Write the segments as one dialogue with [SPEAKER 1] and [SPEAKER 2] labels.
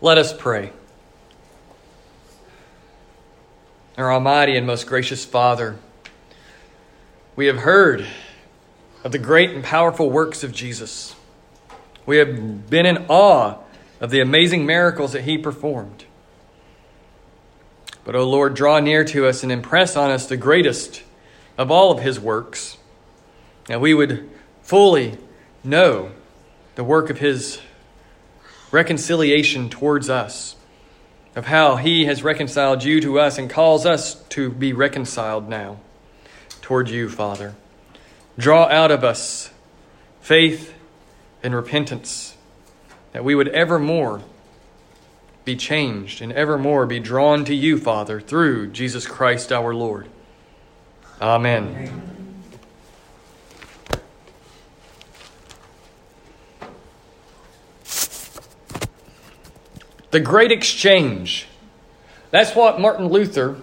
[SPEAKER 1] Let us pray. Our Almighty and most gracious Father, we have heard of the great and powerful works of Jesus. We have been in awe of the amazing miracles that He performed. But, O oh Lord, draw near to us and impress on us the greatest of all of His works, that we would fully know the work of His reconciliation towards us, of how He has reconciled you to us and calls us to be reconciled now toward you, Father. Draw out of us faith and repentance, that we would evermore be changed and evermore be drawn to you, Father, through Jesus Christ our Lord. Amen. Amen. The Great Exchange. That's what Martin Luther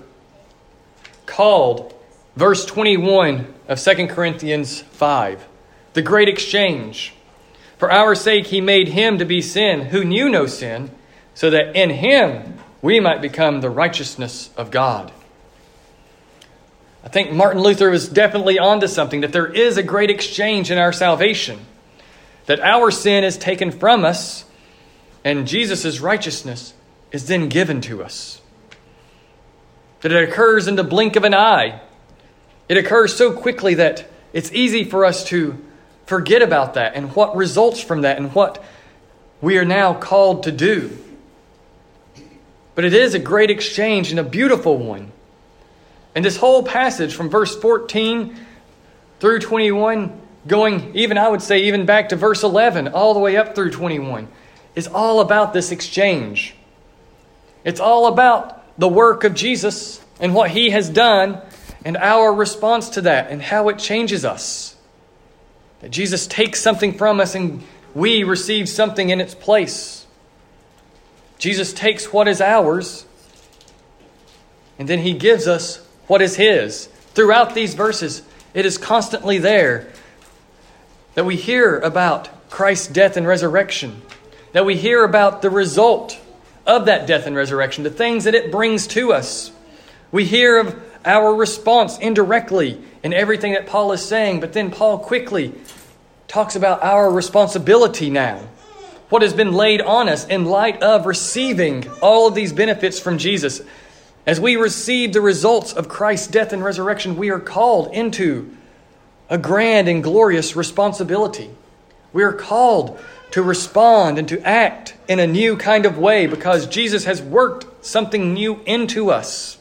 [SPEAKER 1] called verse 21 of 2 Corinthians 5. The Great Exchange. For our sake he made him to be sin who knew no sin, so that in him we might become the righteousness of God. I think Martin Luther was definitely onto something that there is a great exchange in our salvation. That our sin is taken from us and Jesus' righteousness is then given to us. That it occurs in the blink of an eye. It occurs so quickly that it's easy for us to forget about that and what results from that and what we are now called to do. But it is a great exchange and a beautiful one. And this whole passage from verse 14 through 21, going even, I would say, even back to verse 11, all the way up through 21, is all about this exchange. It's all about the work of Jesus and what he has done and our response to that and how it changes us. That Jesus takes something from us and we receive something in its place. Jesus takes what is ours and then he gives us what is his. Throughout these verses, it is constantly there that we hear about Christ's death and resurrection that we hear about the result of that death and resurrection, the things that it brings to us. We hear of our response indirectly in everything that Paul is saying, but then Paul quickly talks about our responsibility now. What has been laid on us in light of receiving all of these benefits from Jesus. As we receive the results of Christ's death and resurrection, we are called into a grand and glorious responsibility. We are called to respond and to act in a new kind of way because Jesus has worked something new into us.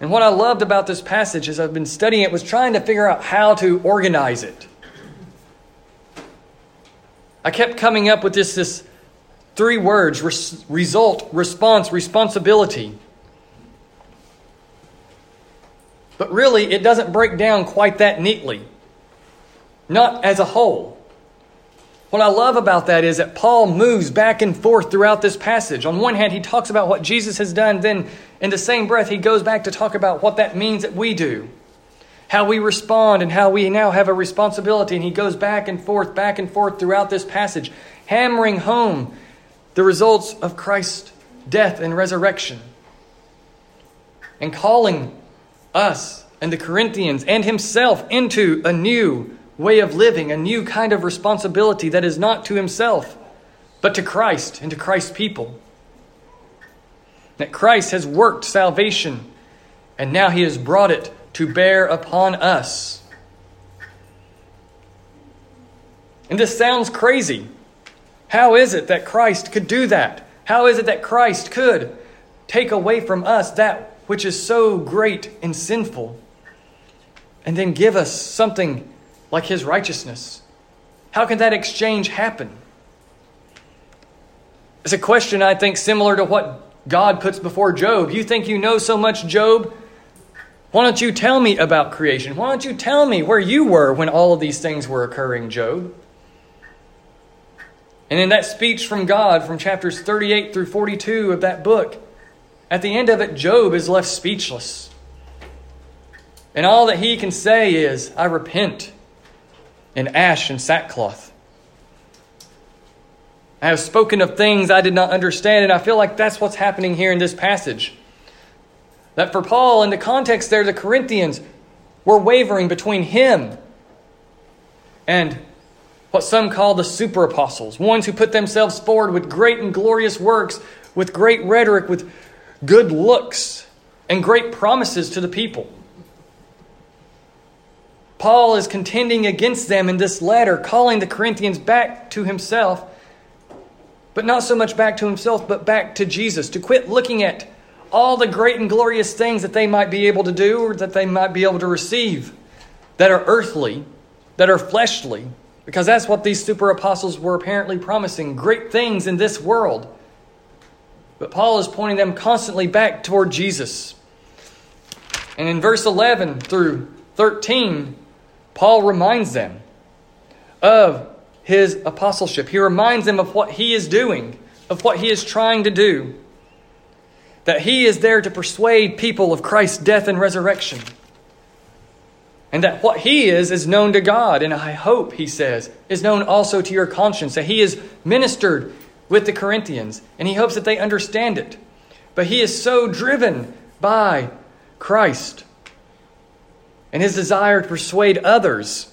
[SPEAKER 1] And what I loved about this passage as I've been studying it was trying to figure out how to organize it. I kept coming up with this, this three words res, result, response, responsibility. But really, it doesn't break down quite that neatly, not as a whole. What I love about that is that Paul moves back and forth throughout this passage. On one hand, he talks about what Jesus has done, then in the same breath, he goes back to talk about what that means that we do, how we respond, and how we now have a responsibility. And he goes back and forth, back and forth throughout this passage, hammering home the results of Christ's death and resurrection, and calling us and the Corinthians and himself into a new way of living, a new kind of responsibility that is not to himself, but to Christ and to Christ's people. That Christ has worked salvation, and now he has brought it to bear upon us. And this sounds crazy. How is it that Christ could do that? How is it that Christ could take away from us that which is so great and sinful and then give us something like his righteousness? How can that exchange happen? It's a question I think similar to what God puts before Job. You think you know so much, Job? Why don't you tell me about creation? Why don't you tell me where you were when all of these things were occurring, Job? And in that speech from God from chapters 38 through 42 of that book, at the end of it, Job is left speechless. And all that he can say is, I repent in ash and sackcloth. I have spoken of things I did not understand, and I feel like that's what's happening here in this passage. That for Paul, in the context there, the Corinthians were wavering between him and what some call the super apostles, ones who put themselves forward with great and glorious works, with great rhetoric, with good looks, and great promises to the people. Paul is contending against them in this letter, calling the Corinthians back to himself, but not so much back to himself, but back to Jesus, to quit looking at all the great and glorious things that they might be able to do or that they might be able to receive that are earthly, that are fleshly, because that's what these super apostles were apparently promising great things in this world. But Paul is pointing them constantly back toward Jesus. And in verse 11 through 13, Paul reminds them of his apostleship. He reminds them of what he is doing, of what he is trying to do. That he is there to persuade people of Christ's death and resurrection. And that what he is is known to God. And I hope, he says, is known also to your conscience. That he is ministered with the Corinthians. And he hopes that they understand it. But he is so driven by Christ and his desire to persuade others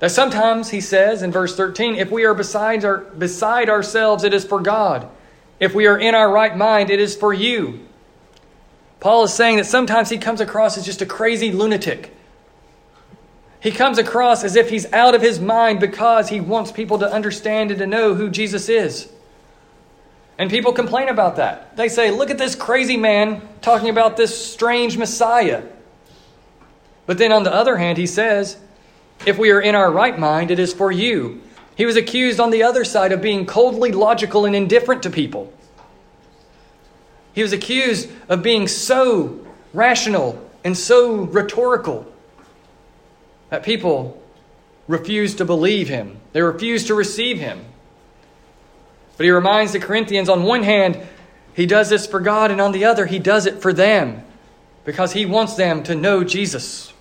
[SPEAKER 1] that sometimes, he says in verse 13, if we are beside, our, beside ourselves, it is for God. If we are in our right mind, it is for you. Paul is saying that sometimes he comes across as just a crazy lunatic. He comes across as if he's out of his mind because he wants people to understand and to know who Jesus is. And people complain about that. They say, Look at this crazy man talking about this strange Messiah. But then on the other hand, he says, if we are in our right mind, it is for you. He was accused on the other side of being coldly logical and indifferent to people. He was accused of being so rational and so rhetorical that people refused to believe him. They refused to receive him. But he reminds the Corinthians on one hand, he does this for God, and on the other, he does it for them because he wants them to know Jesus.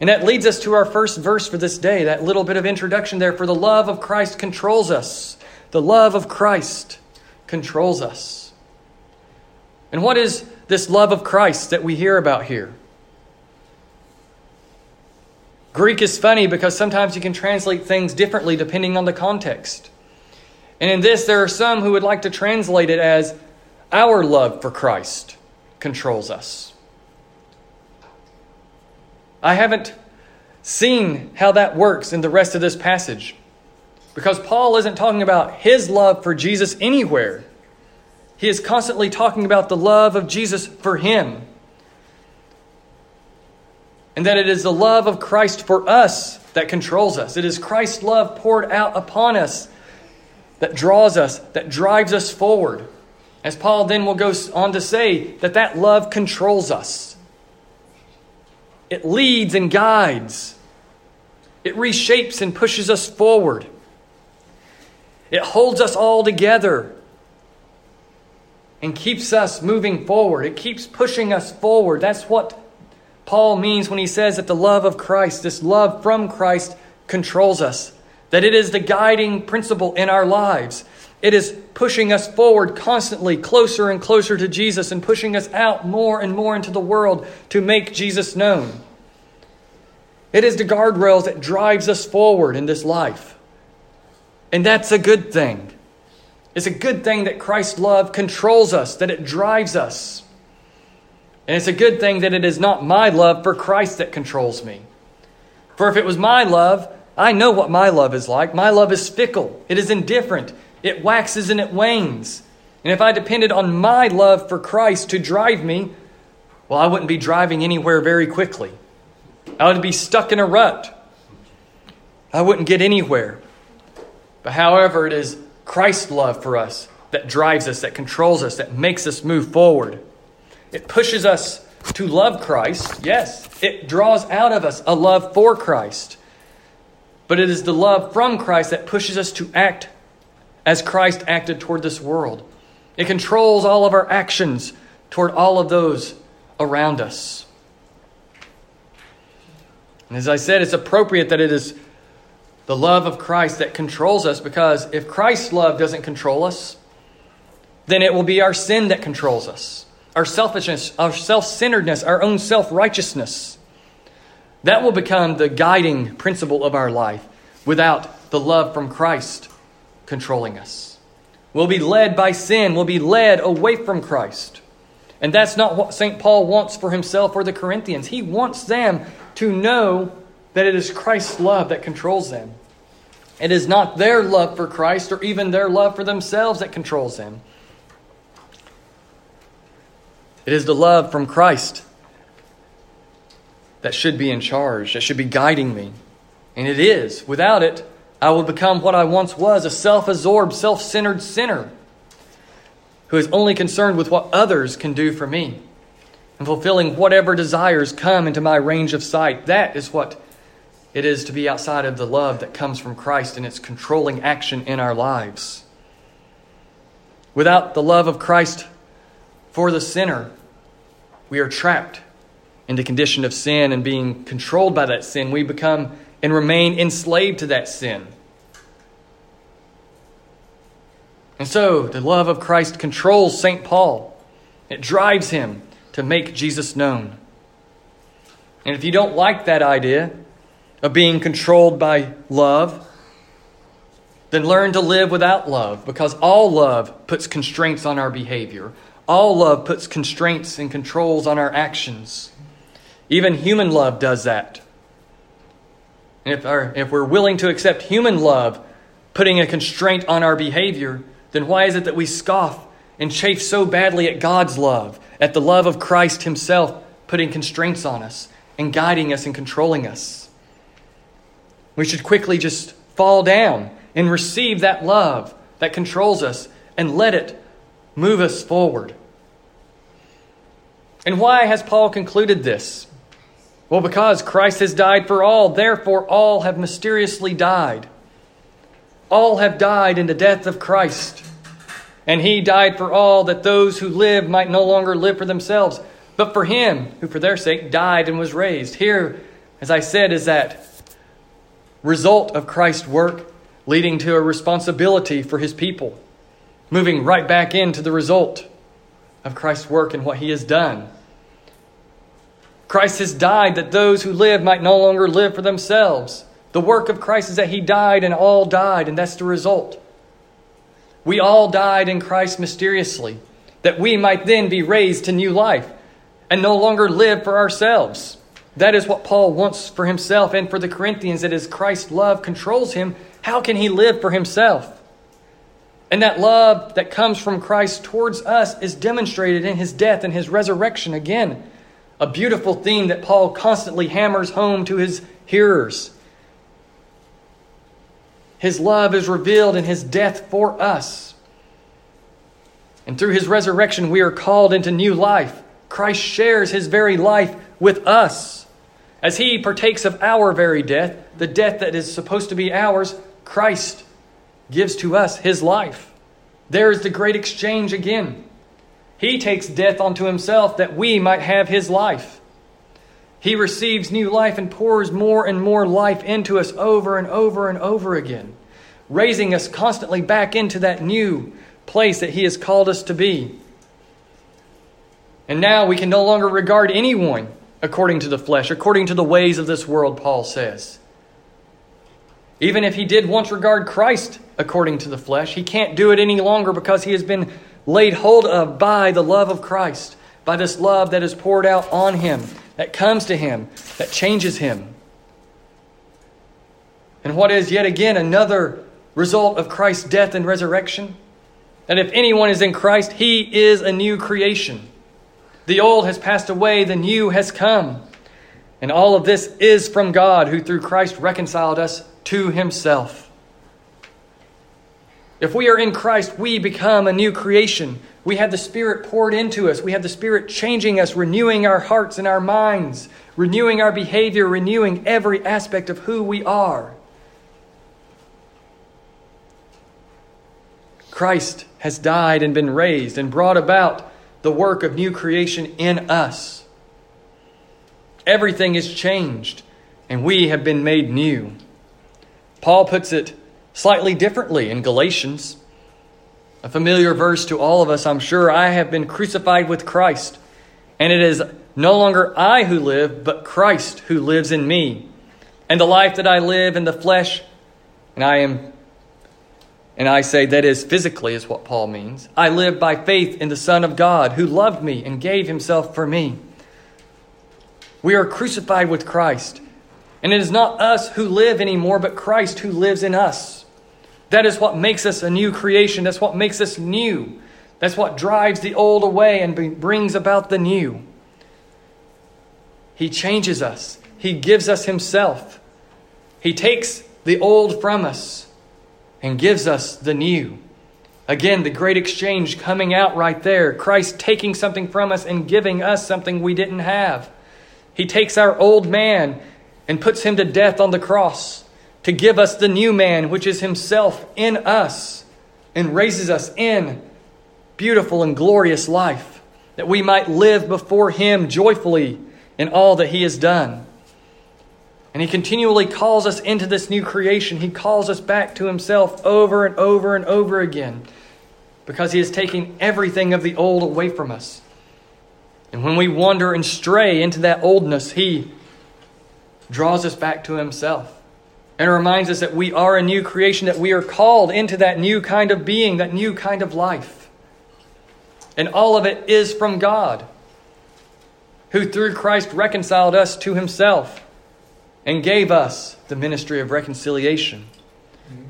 [SPEAKER 1] And that leads us to our first verse for this day, that little bit of introduction there. For the love of Christ controls us. The love of Christ controls us. And what is this love of Christ that we hear about here? Greek is funny because sometimes you can translate things differently depending on the context. And in this, there are some who would like to translate it as our love for Christ controls us. I haven't seen how that works in the rest of this passage because Paul isn't talking about his love for Jesus anywhere. He is constantly talking about the love of Jesus for him. And that it is the love of Christ for us that controls us. It is Christ's love poured out upon us that draws us, that drives us forward. As Paul then will go on to say, that that love controls us. It leads and guides. It reshapes and pushes us forward. It holds us all together and keeps us moving forward. It keeps pushing us forward. That's what Paul means when he says that the love of Christ, this love from Christ, controls us. That it is the guiding principle in our lives. It is pushing us forward constantly, closer and closer to Jesus, and pushing us out more and more into the world to make Jesus known. It is the guardrails that drives us forward in this life. And that's a good thing. It's a good thing that Christ's love controls us, that it drives us. And it's a good thing that it is not my love for Christ that controls me. For if it was my love, I know what my love is like. My love is fickle, it is indifferent, it waxes and it wanes. And if I depended on my love for Christ to drive me, well, I wouldn't be driving anywhere very quickly. I would be stuck in a rut. I wouldn't get anywhere. But however, it is Christ's love for us that drives us, that controls us, that makes us move forward. It pushes us to love Christ, yes. It draws out of us a love for Christ. But it is the love from Christ that pushes us to act as Christ acted toward this world. It controls all of our actions toward all of those around us. And as I said, it's appropriate that it is the love of Christ that controls us because if Christ's love doesn't control us, then it will be our sin that controls us, our selfishness, our self centeredness, our own self righteousness. That will become the guiding principle of our life without the love from Christ controlling us. We'll be led by sin, we'll be led away from Christ. And that's not what St. Paul wants for himself or the Corinthians. He wants them to know that it is Christ's love that controls them. It is not their love for Christ or even their love for themselves that controls them. It is the love from Christ that should be in charge, that should be guiding me. And it is. Without it, I will become what I once was a self absorbed, self centered sinner who is only concerned with what others can do for me and fulfilling whatever desires come into my range of sight. That is what it is to be outside of the love that comes from Christ and its controlling action in our lives. Without the love of Christ for the sinner, we are trapped in the condition of sin and being controlled by that sin. We become and remain enslaved to that sin. And so, the love of Christ controls St. Paul. It drives him to make Jesus known. And if you don't like that idea of being controlled by love, then learn to live without love because all love puts constraints on our behavior. All love puts constraints and controls on our actions. Even human love does that. If, our, if we're willing to accept human love putting a constraint on our behavior, then why is it that we scoff and chafe so badly at God's love, at the love of Christ Himself putting constraints on us and guiding us and controlling us? We should quickly just fall down and receive that love that controls us and let it move us forward. And why has Paul concluded this? Well, because Christ has died for all, therefore all have mysteriously died. All have died in the death of Christ. And he died for all that those who live might no longer live for themselves, but for him who for their sake died and was raised. Here, as I said, is that result of Christ's work leading to a responsibility for his people, moving right back into the result of Christ's work and what he has done. Christ has died that those who live might no longer live for themselves. The work of Christ is that he died and all died, and that's the result. We all died in Christ mysteriously, that we might then be raised to new life and no longer live for ourselves. That is what Paul wants for himself and for the Corinthians, that as Christ's love controls him, how can he live for himself? And that love that comes from Christ towards us is demonstrated in his death and his resurrection again a beautiful theme that Paul constantly hammers home to his hearers. His love is revealed in his death for us. And through his resurrection, we are called into new life. Christ shares his very life with us. As he partakes of our very death, the death that is supposed to be ours, Christ gives to us his life. There is the great exchange again. He takes death onto himself that we might have his life. He receives new life and pours more and more life into us over and over and over again, raising us constantly back into that new place that he has called us to be. And now we can no longer regard anyone according to the flesh, according to the ways of this world, Paul says. Even if he did once regard Christ according to the flesh, he can't do it any longer because he has been laid hold of by the love of Christ, by this love that is poured out on him, that comes to him, that changes him. And what is yet again another result of Christ's death and resurrection? That if anyone is in Christ, he is a new creation. The old has passed away, the new has come. And all of this is from God, who through Christ reconciled us to himself. If we are in Christ, we become a new creation. We have the Spirit poured into us. We have the Spirit changing us, renewing our hearts and our minds, renewing our behavior, renewing every aspect of who we are. Christ has died and been raised and brought about the work of new creation in us. Everything is changed, and we have been made new. Paul puts it slightly differently in Galatians. A familiar verse to all of us, I'm sure. I have been crucified with Christ, and it is no longer I who live, but Christ who lives in me. And the life that I live in the flesh, and I am and I say that is physically is what Paul means. I live by faith in the Son of God who loved me and gave himself for me. We are crucified with Christ. And it is not us who live anymore, but Christ who lives in us. That is what makes us a new creation. That's what makes us new. That's what drives the old away and brings about the new. He changes us, He gives us Himself. He takes the old from us and gives us the new. Again, the great exchange coming out right there. Christ taking something from us and giving us something we didn't have. He takes our old man and puts him to death on the cross to give us the new man, which is himself in us, and raises us in beautiful and glorious life, that we might live before him joyfully in all that he has done. And he continually calls us into this new creation. He calls us back to himself over and over and over again because he is taking everything of the old away from us. And when we wander and stray into that oldness, he draws us back to himself and reminds us that we are a new creation, that we are called into that new kind of being, that new kind of life. And all of it is from God, who through Christ reconciled us to himself and gave us the ministry of reconciliation.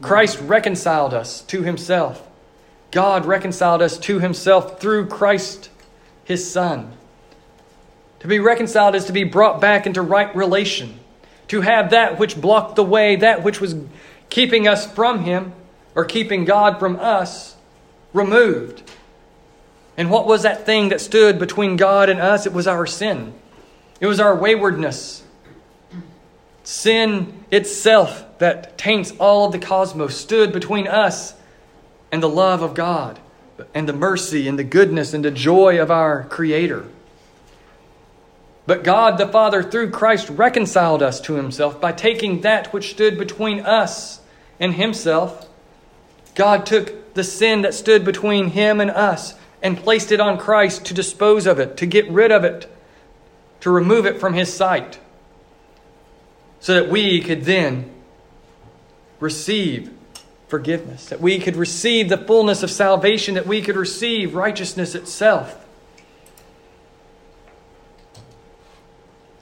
[SPEAKER 1] Christ reconciled us to himself. God reconciled us to himself through Christ, his Son. To be reconciled is to be brought back into right relation, to have that which blocked the way, that which was keeping us from him, or keeping God from us, removed. And what was that thing that stood between God and us? It was our sin. It was our waywardness sin itself that taints all of the cosmos stood between us and the love of God and the mercy and the goodness and the joy of our Creator. But God the Father, through Christ, reconciled us to Himself by taking that which stood between us and Himself. God took the sin that stood between Him and us and placed it on Christ to dispose of it, to get rid of it, to remove it from His sight so that we could then receive forgiveness, that we could receive the fullness of salvation, that we could receive righteousness itself.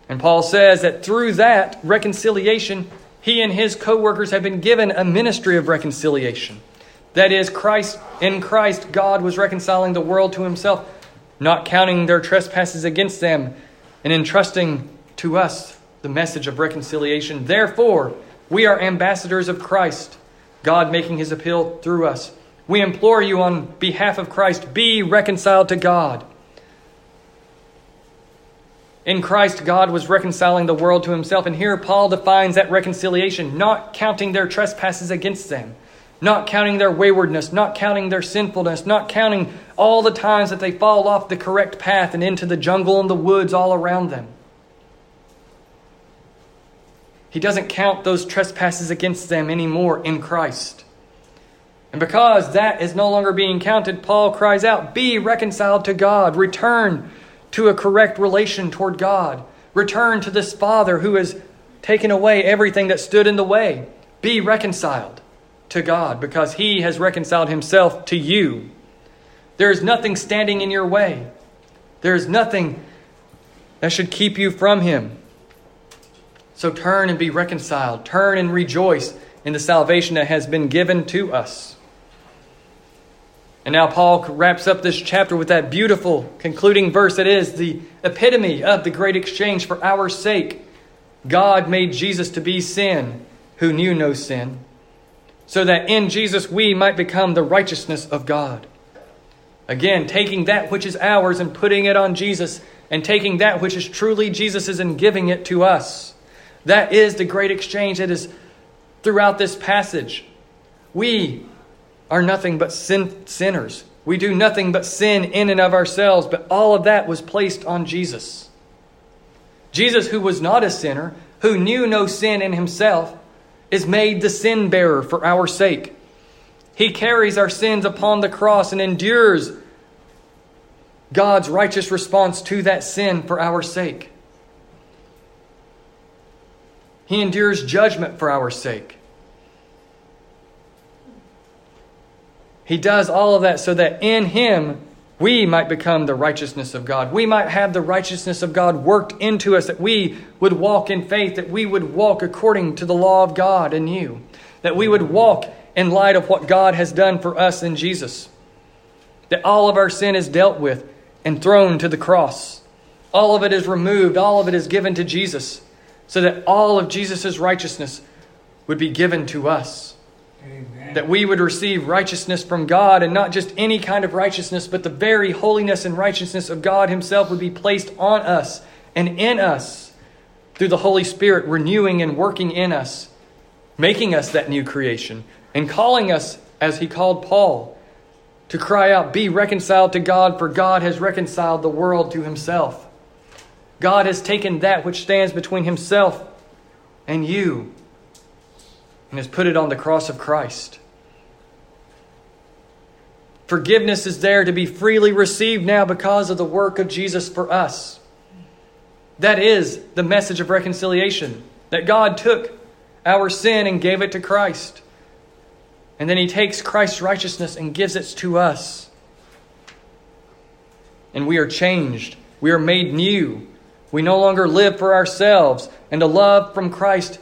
[SPEAKER 1] And Paul says that through that reconciliation, he and his co workers have been given a ministry of reconciliation. That is, Christ in Christ, God was reconciling the world to himself, not counting their trespasses against them, and entrusting to us the message of reconciliation. Therefore, we are ambassadors of Christ, God making his appeal through us. We implore you on behalf of Christ, be reconciled to God. In Christ, God was reconciling the world to himself. And here Paul defines that reconciliation, not counting their trespasses against them, not counting their waywardness, not counting their sinfulness, not counting all the times that they fall off the correct path and into the jungle and the woods all around them. He doesn't count those trespasses against them anymore in Christ. And because that is no longer being counted, Paul cries out, Be reconciled to God. Return to a correct relation toward God. Return to this Father who has taken away everything that stood in the way. Be reconciled to God because He has reconciled Himself to you. There is nothing standing in your way, there is nothing that should keep you from Him. So turn and be reconciled. Turn and rejoice in the salvation that has been given to us. And now Paul wraps up this chapter with that beautiful concluding verse that is the epitome of the great exchange for our sake. God made Jesus to be sin who knew no sin, so that in Jesus we might become the righteousness of God. Again, taking that which is ours and putting it on Jesus, and taking that which is truly Jesus's and giving it to us. That is the great exchange that is throughout this passage. We are nothing but sin, sinners. We do nothing but sin in and of ourselves, but all of that was placed on Jesus. Jesus, who was not a sinner, who knew no sin in himself, is made the sin bearer for our sake. He carries our sins upon the cross and endures God's righteous response to that sin for our sake. He endures judgment for our sake. He does all of that so that in Him we might become the righteousness of God. We might have the righteousness of God worked into us, that we would walk in faith, that we would walk according to the law of God in you, that we would walk in light of what God has done for us in Jesus, that all of our sin is dealt with and thrown to the cross. All of it is removed, all of it is given to Jesus, so that all of Jesus' righteousness would be given to us. Amen. That we would receive righteousness from God, and not just any kind of righteousness, but the very holiness and righteousness of God Himself would be placed on us and in us through the Holy Spirit, renewing and working in us, making us that new creation, and calling us, as He called Paul, to cry out, Be reconciled to God, for God has reconciled the world to himself. God has taken that which stands between himself and you and has put it on the cross of Christ. Forgiveness is there to be freely received now because of the work of Jesus for us. That is the message of reconciliation that God took our sin and gave it to Christ. And then he takes Christ's righteousness and gives it to us. And we are changed. We are made new. We no longer live for ourselves. And the love from Christ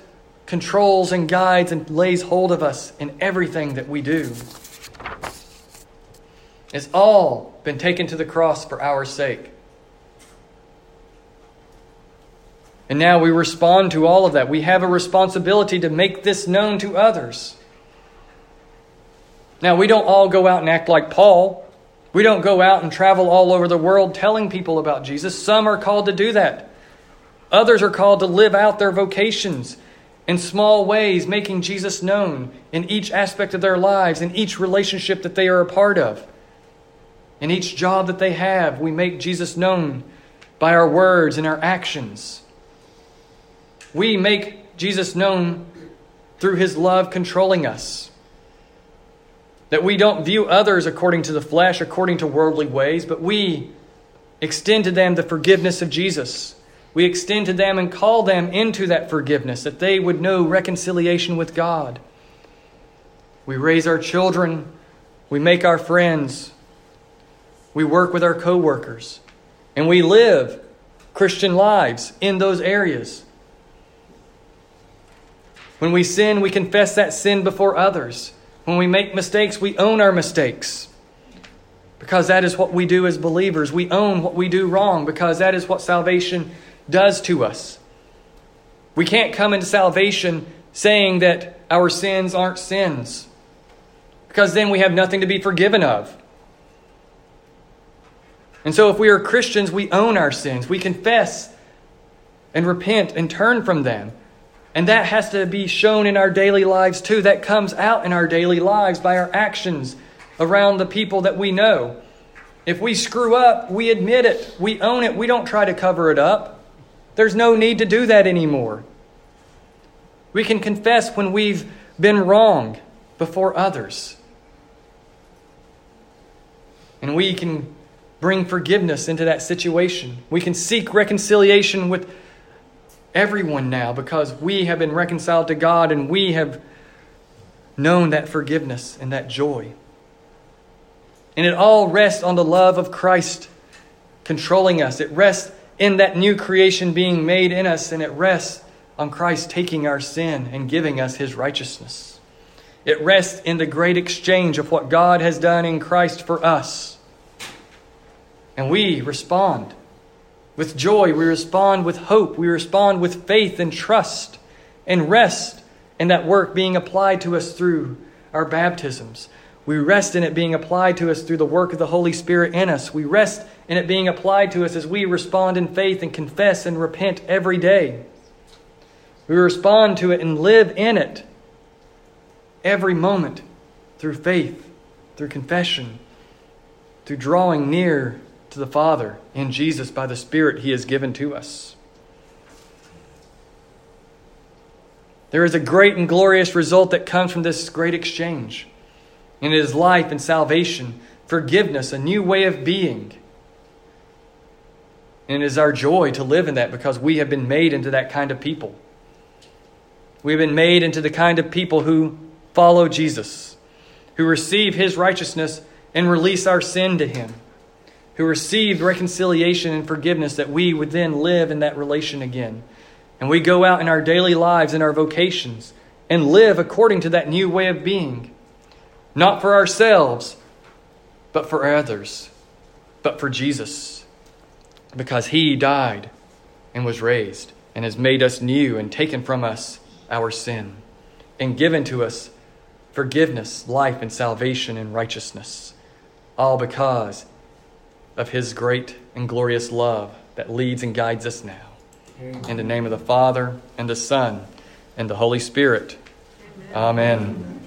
[SPEAKER 1] controls and guides and lays hold of us in everything that we do. It's all been taken to the cross for our sake. And now we respond to all of that. We have a responsibility to make this known to others. Now, we don't all go out and act like Paul. We don't go out and travel all over the world telling people about Jesus. Some are called to do that. Others are called to live out their vocations in small ways, making Jesus known in each aspect of their lives, in each relationship that they are a part of. In each job that they have, we make Jesus known by our words and our actions. We make Jesus known through his love controlling us. That we don't view others according to the flesh, according to worldly ways, but we extend to them the forgiveness of Jesus. We extend to them and call them into that forgiveness, that they would know reconciliation with God. We raise our children, we make our friends, we work with our coworkers, and we live Christian lives in those areas. When we sin, we confess that sin before others. When we make mistakes, we own our mistakes. Because that is what we do as believers. We own what we do wrong because that is what salvation does to us. We can't come into salvation saying that our sins aren't sins because then we have nothing to be forgiven of. And so, if we are Christians, we own our sins. We confess and repent and turn from them. And that has to be shown in our daily lives too. That comes out in our daily lives by our actions around the people that we know. If we screw up, we admit it, we own it, we don't try to cover it up. There's no need to do that anymore. We can confess when we've been wrong before others. And we can bring forgiveness into that situation. We can seek reconciliation with everyone now because we have been reconciled to God and we have known that forgiveness and that joy. And it all rests on the love of Christ controlling us. It rests in that new creation being made in us, and it rests on Christ taking our sin and giving us his righteousness. It rests in the great exchange of what God has done in Christ for us. And we respond with joy, we respond with hope. We respond with faith and trust and rest in that work being applied to us through our baptisms. We rest in it being applied to us through the work of the Holy Spirit in us. We rest in it being applied to us as we respond in faith and confess and repent every day. We respond to it and live in it every moment through faith, through confession, through drawing near to the Father in Jesus by the Spirit He has given to us. There is a great and glorious result that comes from this great exchange. And it is life and salvation, forgiveness, a new way of being. And it is our joy to live in that because we have been made into that kind of people. We've been made into the kind of people who follow Jesus, who receive his righteousness and release our sin to him, who receive reconciliation and forgiveness that we would then live in that relation again. And we go out in our daily lives and our vocations and live according to that new way of being, not for ourselves, but for others, but for Jesus, because he died and was raised and has made us new and taken from us our sin and given to us forgiveness, life, and salvation and righteousness, all because of his great and glorious love that leads and guides us now. In the name of the Father, and the Son, and the Holy Spirit. Amen. Amen.